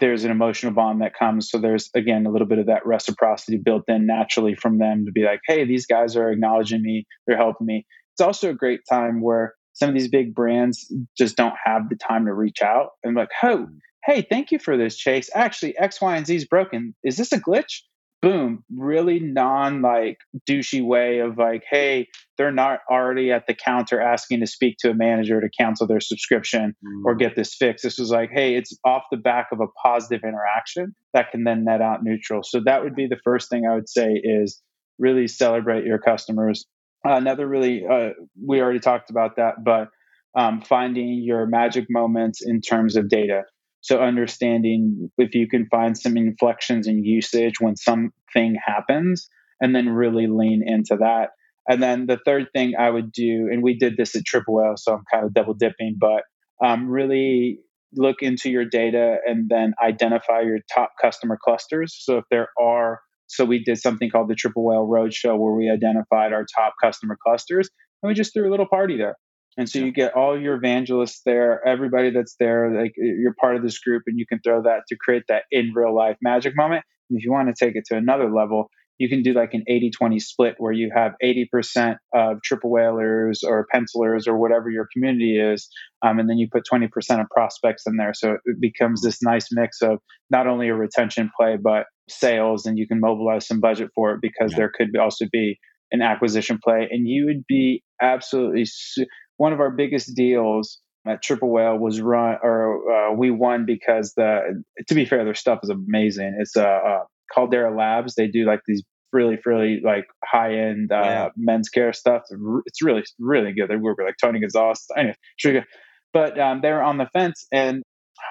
there's an emotional bond that comes. So there's again a little bit of that reciprocity built in naturally from them to be like, hey, these guys are acknowledging me, they're helping me. It's also a great time where some of these big brands just don't have the time to reach out and like, oh, mm. hey, thank you for this, Chase. Actually, X, Y, and Z is broken. Is this a glitch? Boom, really non like douchey way of like, hey, they're not already at the counter asking to speak to a manager to cancel their subscription mm. or get this fixed. This was like, hey, it's off the back of a positive interaction that can then net out neutral. So that would be the first thing I would say is really celebrate your customers. Uh, another really, uh, we already talked about that, but um, finding your magic moments in terms of data. So understanding if you can find some inflections in usage when something happens and then really lean into that. And then the third thing I would do, and we did this at Triple Whale, so I'm kind of double dipping, but um, really look into your data and then identify your top customer clusters. So if there are, so we did something called the Triple Whale Roadshow where we identified our top customer clusters and we just threw a little party there. And so you get all your evangelists there, everybody that's there, like you're part of this group, and you can throw that to create that in real life magic moment. And if you want to take it to another level, you can do like an 80 20 split where you have 80% of triple whalers or pencilers or whatever your community is. Um, and then you put 20% of prospects in there. So it becomes this nice mix of not only a retention play, but sales, and you can mobilize some budget for it because yeah. there could also be an acquisition play. And you would be absolutely. Su- one of our biggest deals at Triple Whale was run, or uh, we won because the. To be fair, their stuff is amazing. It's uh, uh Caldera Labs. They do like these really, really like high end uh, yeah. men's care stuff. It's really, really good. They work with like Tony Gonzalez. Anyway, sure. But um, they were on the fence, and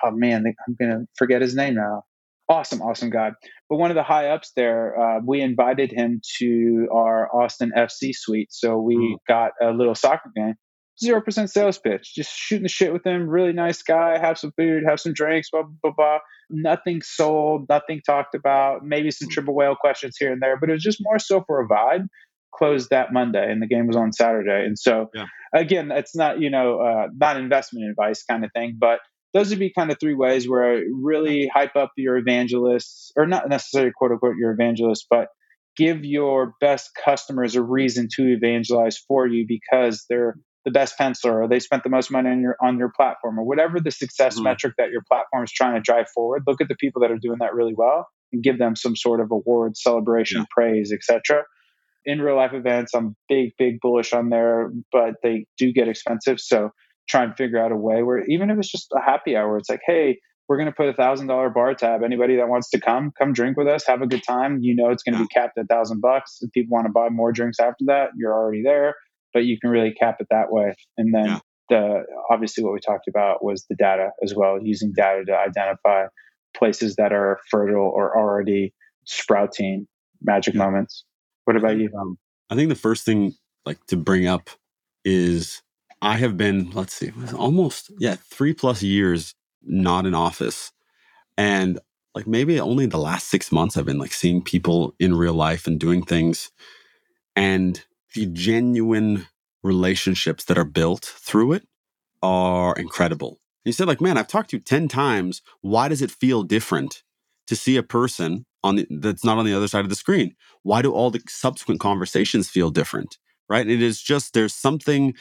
oh man, I'm gonna forget his name now. Awesome, awesome guy. But one of the high ups there, uh, we invited him to our Austin FC suite. So we mm. got a little soccer game zero percent sales pitch. Just shooting the shit with him. Really nice guy. Have some food. Have some drinks. Blah blah blah. blah. Nothing sold. Nothing talked about. Maybe some triple whale questions here and there, but it was just more so for a vibe. Closed that Monday, and the game was on Saturday. And so, yeah. again, it's not you know uh, not investment advice kind of thing, but those would be kind of three ways where I really hype up your evangelists, or not necessarily quote unquote your evangelists, but give your best customers a reason to evangelize for you because they're the best penciler or they spent the most money on your on your platform or whatever the success mm-hmm. metric that your platform is trying to drive forward look at the people that are doing that really well and give them some sort of award celebration yeah. praise etc in real life events i'm big big bullish on there but they do get expensive so try and figure out a way where even if it's just a happy hour it's like hey we're going to put a thousand dollar bar tab. Anybody that wants to come come drink with us have a good time. You know it's going to be capped at a thousand bucks. If people want to buy more drinks after that you're already there but you can really cap it that way. And then yeah. the obviously what we talked about was the data as well, using data to identify places that are fertile or already sprouting magic yeah. moments. What about you? Um, I think the first thing like to bring up is I have been, let's see, almost yeah, three plus years not in office. And like maybe only the last six months I've been like seeing people in real life and doing things. And the genuine relationships that are built through it are incredible. You said, like, man, I've talked to you 10 times. Why does it feel different to see a person on the, that's not on the other side of the screen? Why do all the subsequent conversations feel different? Right. It is just there's something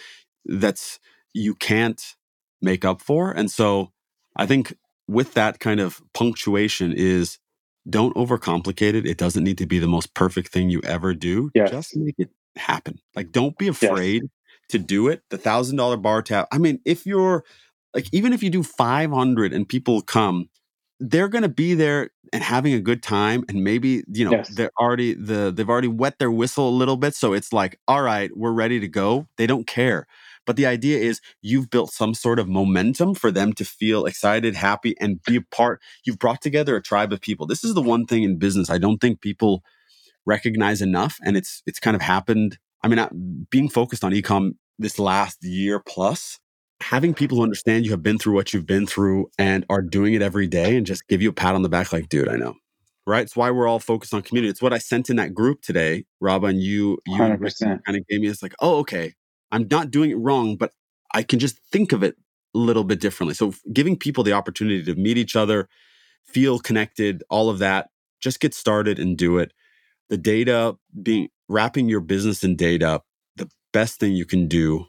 that's you can't make up for. And so I think with that kind of punctuation is don't overcomplicate it. It doesn't need to be the most perfect thing you ever do. Yes. Just make it happen. Like, don't be afraid yes. to do it. The thousand dollar bar tab. I mean, if you're like, even if you do 500 and people come, they're going to be there and having a good time and maybe you know yes. they're already the they've already wet their whistle a little bit so it's like all right we're ready to go they don't care but the idea is you've built some sort of momentum for them to feel excited happy and be a part you've brought together a tribe of people this is the one thing in business i don't think people recognize enough. And it's it's kind of happened. I mean, being focused on ecom this last year plus, having people who understand you have been through what you've been through and are doing it every day and just give you a pat on the back, like, dude, I know. right? It's why we're all focused on community. It's what I sent in that group today, Rob, and you, you 100%. kind of gave me. It's like, oh, okay, I'm not doing it wrong, but I can just think of it a little bit differently. So giving people the opportunity to meet each other, feel connected, all of that, just get started and do it. The data being wrapping your business in data, the best thing you can do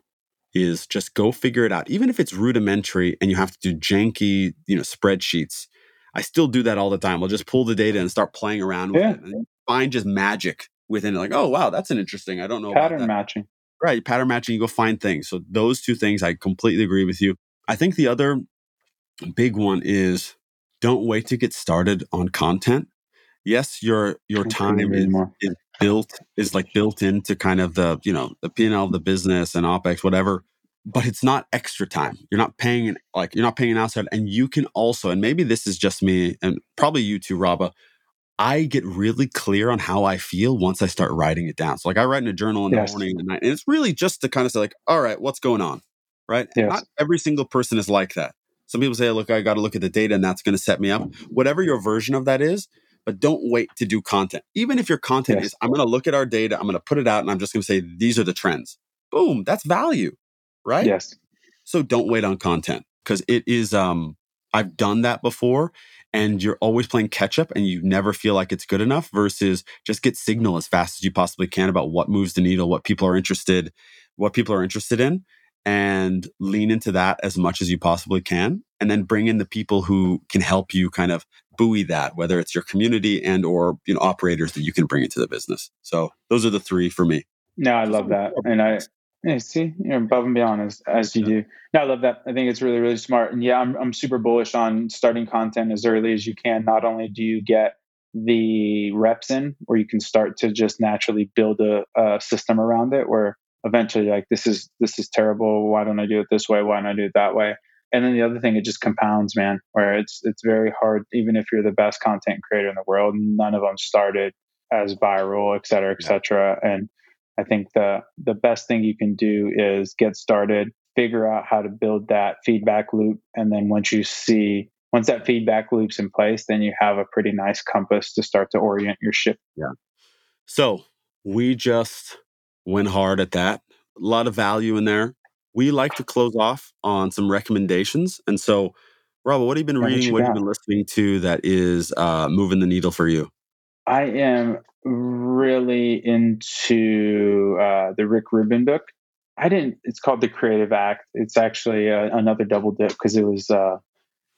is just go figure it out. Even if it's rudimentary and you have to do janky, you know, spreadsheets. I still do that all the time. I'll just pull the data and start playing around with yeah. it and find just magic within it. Like, oh wow, that's an interesting. I don't know pattern matching. Right, pattern matching. You go find things. So those two things, I completely agree with you. I think the other big one is don't wait to get started on content. Yes, your your time is, is, built is like built into kind of the you know the P and L of the business and opex whatever, but it's not extra time. You're not paying like you're not paying an outside, and you can also and maybe this is just me and probably you too, Rabah. I get really clear on how I feel once I start writing it down. So like I write in a journal in yes. the morning and night, and it's really just to kind of say like, all right, what's going on, right? Yes. Not every single person is like that. Some people say, look, I got to look at the data and that's going to set me up. Whatever your version of that is, but don't wait to do content. Even if your content yes. is, I'm going to look at our data, I'm going to put it out, and I'm just going to say, these are the trends. Boom, that's value, right? Yes. So don't wait on content because it is, um, I've done that before and you're always playing catch up and you never feel like it's good enough versus just get signal as fast as you possibly can about what moves the needle, what people are interested, what people are interested in and lean into that as much as you possibly can and then bring in the people who can help you kind of buoy that whether it's your community and or you know operators that you can bring into the business. So those are the three for me. No i love that. And i yeah, see you're above and beyond as, as you do. No i love that. I think it's really really smart. And yeah I'm, I'm super bullish on starting content as early as you can. Not only do you get the reps in where you can start to just naturally build a, a system around it where eventually like this is this is terrible. Why don't i do it this way? Why don't i do it that way and then the other thing it just compounds man where it's it's very hard even if you're the best content creator in the world none of them started as viral et cetera et cetera. And i think the the best thing you can do is get started figure out how to build that feedback loop. And then once you see once that feedback loop's in place then you have a pretty nice compass to start to orient your ship. Yeah. So we just went hard at that. A lot of value in there. We like to close off on some recommendations. And so, Rob, what have you been reading? What have you been listening to that is uh, moving the needle for you? I am really into uh, the Rick Rubin book. I didn't, it's called The Creative Act. It's actually uh, another double dip because it was uh,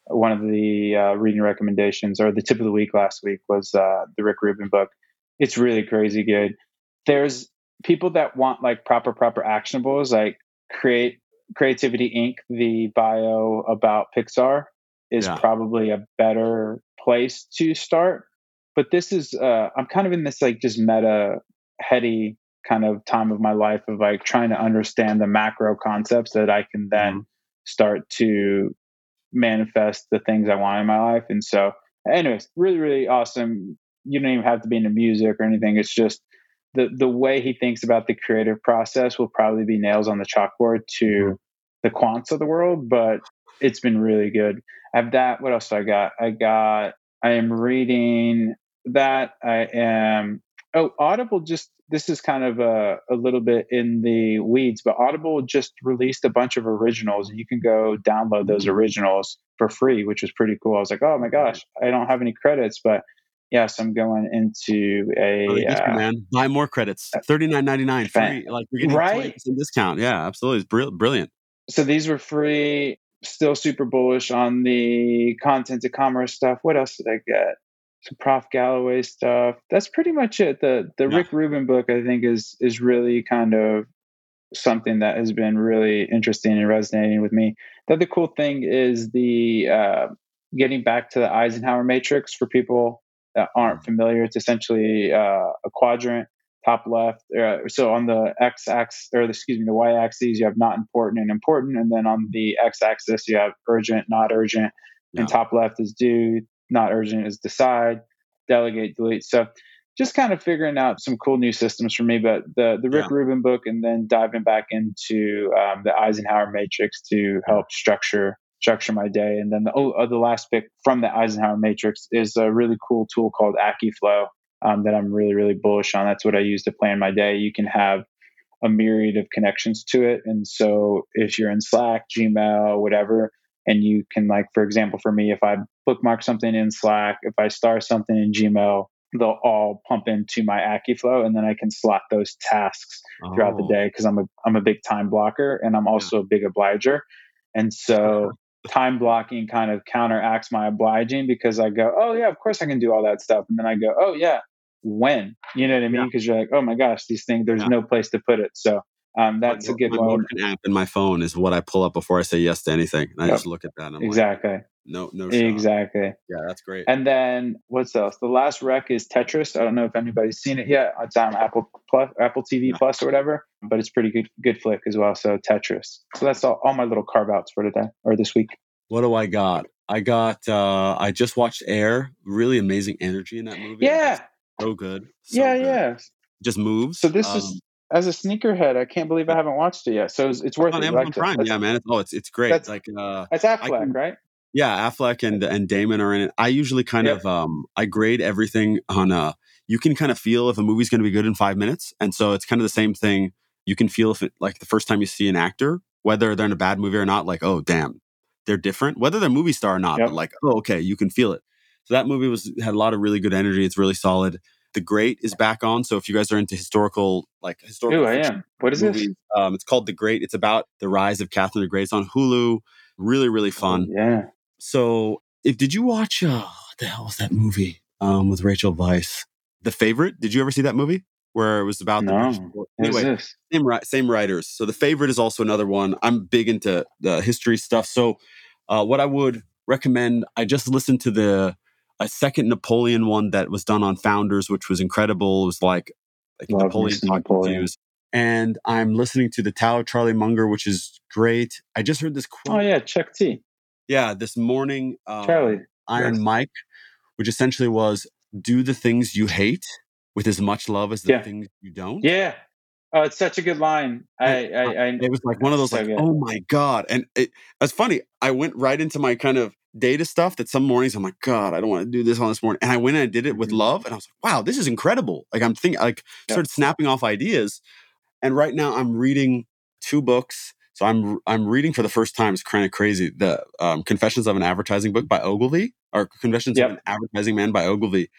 one of the uh, reading recommendations or the tip of the week last week was uh, the Rick Rubin book. It's really crazy good. There's people that want like proper proper actionables like create creativity inc the bio about pixar is yeah. probably a better place to start but this is uh i'm kind of in this like just meta heady kind of time of my life of like trying to understand the macro concepts that i can then mm-hmm. start to manifest the things i want in my life and so anyways really really awesome you don't even have to be into music or anything it's just the the way he thinks about the creative process will probably be nails on the chalkboard to mm-hmm. the quants of the world, but it's been really good. I have that. What else do I got? I got. I am reading that. I am. Oh, Audible just. This is kind of a, a little bit in the weeds, but Audible just released a bunch of originals, and you can go download those mm-hmm. originals for free, which was pretty cool. I was like, oh my gosh, I don't have any credits, but yes, I'm going into a oh, uh, man. Buy more credits. Uh, Thirty nine ninety nine free. Like you're getting right discount. Yeah, absolutely. It's brilliant. So these were free. Still super bullish on the content to commerce stuff. What else did I get? Some Prof Galloway stuff. That's pretty much it. The the yeah. Rick Rubin book I think is is really kind of something that has been really interesting and resonating with me. The other cool thing is the uh, getting back to the Eisenhower matrix for people that aren't familiar, it's essentially uh, a quadrant top left. Uh, so on the x axis, or the, excuse me, the y axis, you have not important and important, and then on the x axis, you have urgent, not urgent, yeah. and top left is due, not urgent is decide, delegate, delete. So just kind of figuring out some cool new systems for me. But the the Rick yeah. Rubin book, and then diving back into um, the Eisenhower matrix to help structure structure my day. And then the oh, uh, the last pick from the Eisenhower Matrix is a really cool tool called Akiflow um, that I'm really really bullish on. That's what I use to plan my day. You can have a myriad of connections to it, and so if you're in Slack, Gmail, whatever, and you can like for example for me if I bookmark something in Slack, if I star something in Gmail, they'll all pump into my Akiflow, and then I can slot those tasks oh. throughout the oh. day because I'm a I'm a big time blocker and I'm also yeah. a big obliger, and so time blocking kind of counteracts my obliging because I go, oh yeah, of course I can do all that stuff, and then I go, oh yeah, when you know what I mean? Because yeah. you're like, oh my gosh, these things there's yeah. no place to put it, so. Um, that's my, a good my one. app in my phone is what I pull up before I say yes to anything. And I yep. just look at that. exactly. Like, no, no. Shot. Exactly. Yeah, that's great. And then what's else? The last rec is Tetris. I don't know if anybody's seen it yet. It's on Apple Plus, Apple TV yeah. Plus or whatever, but it's pretty good, good flick as well. So Tetris. So that's all, all my little carve outs for today or this week. What do I got? I got. uh I just watched Air. Really amazing energy in that movie. Yeah. So good. So yeah, good. yeah. Just moves. So this um, is as a sneakerhead, I can't believe I haven't watched it yet. So it's, it's worth on it. Amazon like Prime. Yeah, man. It's, oh, it's it's great. That's, like uh, that's Affleck, can, right? Yeah, Affleck and and Damon are in it. I usually kind yep. of um I grade everything on uh you can kind of feel if a movie's going to be good in 5 minutes. And so it's kind of the same thing. You can feel if it like the first time you see an actor, whether they're in a bad movie or not, like, oh damn, they're different. Whether they're movie star or not, yep. but like, oh okay, you can feel it. So that movie was had a lot of really good energy. It's really solid. The Great is back on. So if you guys are into historical, like historical, Ooh, I am. What is movies, this? Um, it's called The Great. It's about the rise of Catherine the Great. It's on Hulu. Really, really fun. Oh, yeah. So if did you watch? Uh, what the hell was that movie um, with Rachel Weisz? The Favorite. Did you ever see that movie? Where it was about no. the anyway, same same writers. So the favorite is also another one. I'm big into the history stuff. So uh, what I would recommend, I just listened to the a second Napoleon one that was done on Founders, which was incredible. It was like, like Napoleon talking And I'm listening to the Tao of Charlie Munger, which is great. I just heard this quote. Oh yeah, Chuck T. Yeah, this morning, um, Charlie Iron yes. Mike, which essentially was do the things you hate with as much love as the yeah. things you don't. Yeah. Oh, it's such a good line. I, I, I it was like one of those, so like, good. oh my god, and it, it's funny. I went right into my kind of data stuff that some mornings I'm like, God, I don't want to do this on this morning. And I went and I did it with mm-hmm. love. And I was like, wow, this is incredible. Like I'm thinking, like yeah. started snapping off ideas. And right now I'm reading two books. So I'm I'm reading for the first time. It's kind of crazy. The um, Confessions of an Advertising Book by Ogilvy, or Confessions yep. of an Advertising Man by Ogilvy.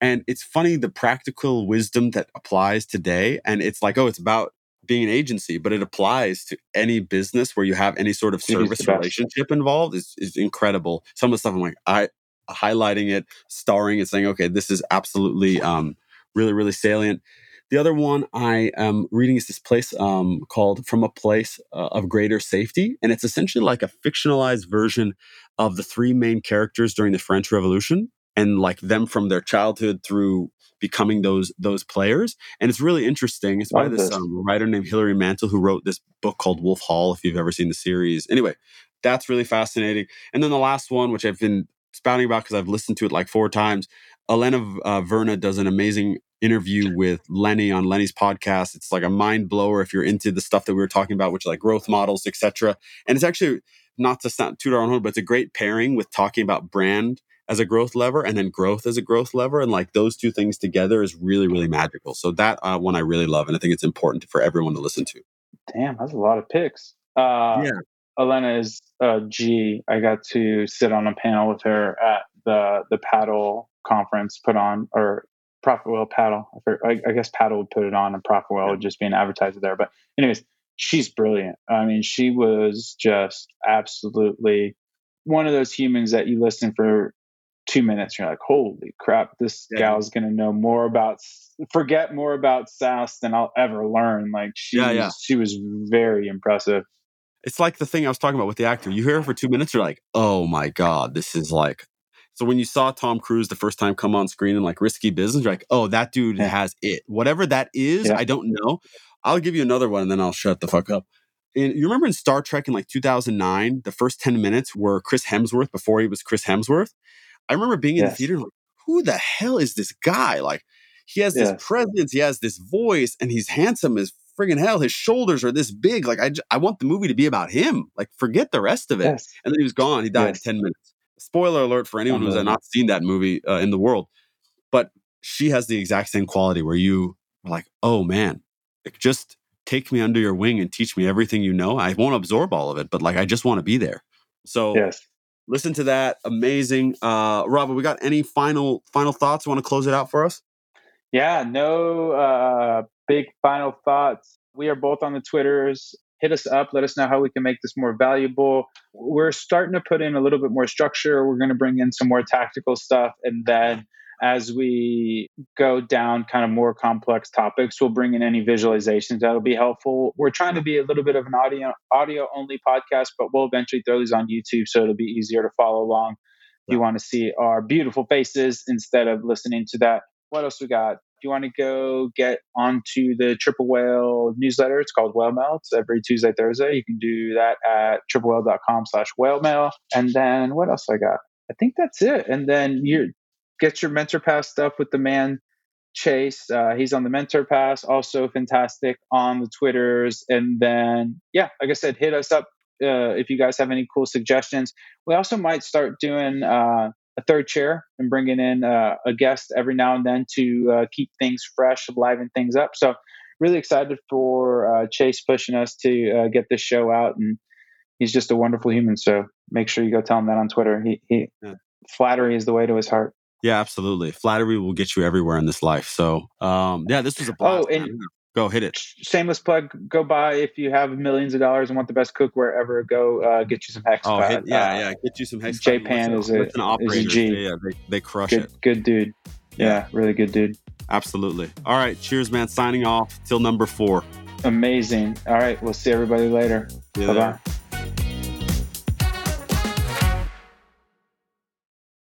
And it's funny the practical wisdom that applies today. And it's like, oh, it's about being an agency, but it applies to any business where you have any sort of service relationship involved is, is incredible. Some of the stuff I'm like, I highlighting it, starring it, saying, okay, this is absolutely um, really, really salient. The other one I am reading is this place um, called From a Place uh, of Greater Safety. And it's essentially like a fictionalized version of the three main characters during the French Revolution and like them from their childhood through becoming those those players. And it's really interesting. It's by this um, writer named Hilary Mantel who wrote this book called Wolf Hall. If you've ever seen the series, anyway, that's really fascinating. And then the last one, which I've been spouting about because I've listened to it like four times. Elena uh, Verna does an amazing interview with Lenny on Lenny's podcast. It's like a mind blower if you're into the stuff that we were talking about, which like growth models, etc. And it's actually not to sound toot our own horn, but it's a great pairing with talking about brand as a growth lever and then growth as a growth lever. And like those two things together is really, really magical. So that uh, one I really love. And I think it's important for everyone to listen to. Damn, that's a lot of picks. Uh, yeah. Elena is uh, G. I got to sit on a panel with her at the the paddle conference put on, or Profit Well Paddle. I, I guess Paddle would put it on, and Profit Well would just be an advertiser there. But anyways, she's brilliant. I mean, she was just absolutely one of those humans that you listen for two minutes you're like holy crap this yeah. gal's gonna know more about forget more about SaaS than I'll ever learn. Like she yeah, yeah. she was very impressive. It's like the thing I was talking about with the actor. You hear her for two minutes you're like oh my god this is like so when you saw Tom Cruise the first time come on screen in like risky business you're like oh that dude has it. Whatever that is I don't know. I'll give you another one and then I'll shut the fuck up. And you remember in Star Trek in like 2009 the first 10 minutes were Chris Hemsworth before he was Chris Hemsworth I remember being in yes. the theater like, who the hell is this guy? Like, he has this yes. presence, he has this voice, and he's handsome as friggin' hell, his shoulders are this big. Like I, I want the movie to be about him. Like forget the rest of it. Yes. And then he was gone. He died in ten minutes. Spoiler alert for anyone who's not seen that movie uh, in the world. But she has the exact same quality where you are like, oh man, like just take me under your wing and teach me everything you know. I won't absorb all of it, but like I just want to be there. So yes. Listen to that. Amazing. Uh Rabah, we got any final final thoughts? Want to close it out for us? Yeah, no uh big final thoughts. We are both on the Twitters. Hit us up. Let us know how we can make this more valuable. We're starting to put in a little bit more structure. We're going to bring in some more tactical stuff. And then as we go down kind of more complex topics, we'll bring in any visualizations that'll be helpful. We're trying to be a little bit of an audio audio only podcast, but we'll eventually throw these on YouTube so it'll be easier to follow along. If you want to see our beautiful faces instead of listening to that. What else we got? If you want to go get onto the Triple Whale newsletter, it's called Whale Mail. It's every Tuesday, Thursday. You can do that at triplewhale.com slash whale mail. And then what else I got? I think that's it. And then you get your mentor pass stuff with the man Chase. Uh, he's on the mentor pass, also fantastic on the Twitters. And then, yeah, like I said, hit us up uh, if you guys have any cool suggestions. We also might start doing uh, a third chair and bringing in uh, a guest every now and then to uh, keep things fresh, liven things up. So, really excited for uh, Chase pushing us to uh, get this show out. And he's just a wonderful human. So, make sure you go tell him that on Twitter. He, he yeah. flattery is the way to his heart. Yeah, absolutely. Flattery will get you everywhere in this life. So, um, yeah, this was a blast. Oh, and Go hit it. Shameless plug. Go buy if you have millions of dollars and want the best cookware ever. Go uh, get you some hex. Oh, hit, yeah, uh, yeah. Get you some hex. J-Pan is a, an operator. Is a G. Yeah, they, they crush good, it. Good dude. Yeah, yeah, really good dude. Absolutely. All right. Cheers, man. Signing off till number four. Amazing. All right. We'll see everybody later. Bye bye.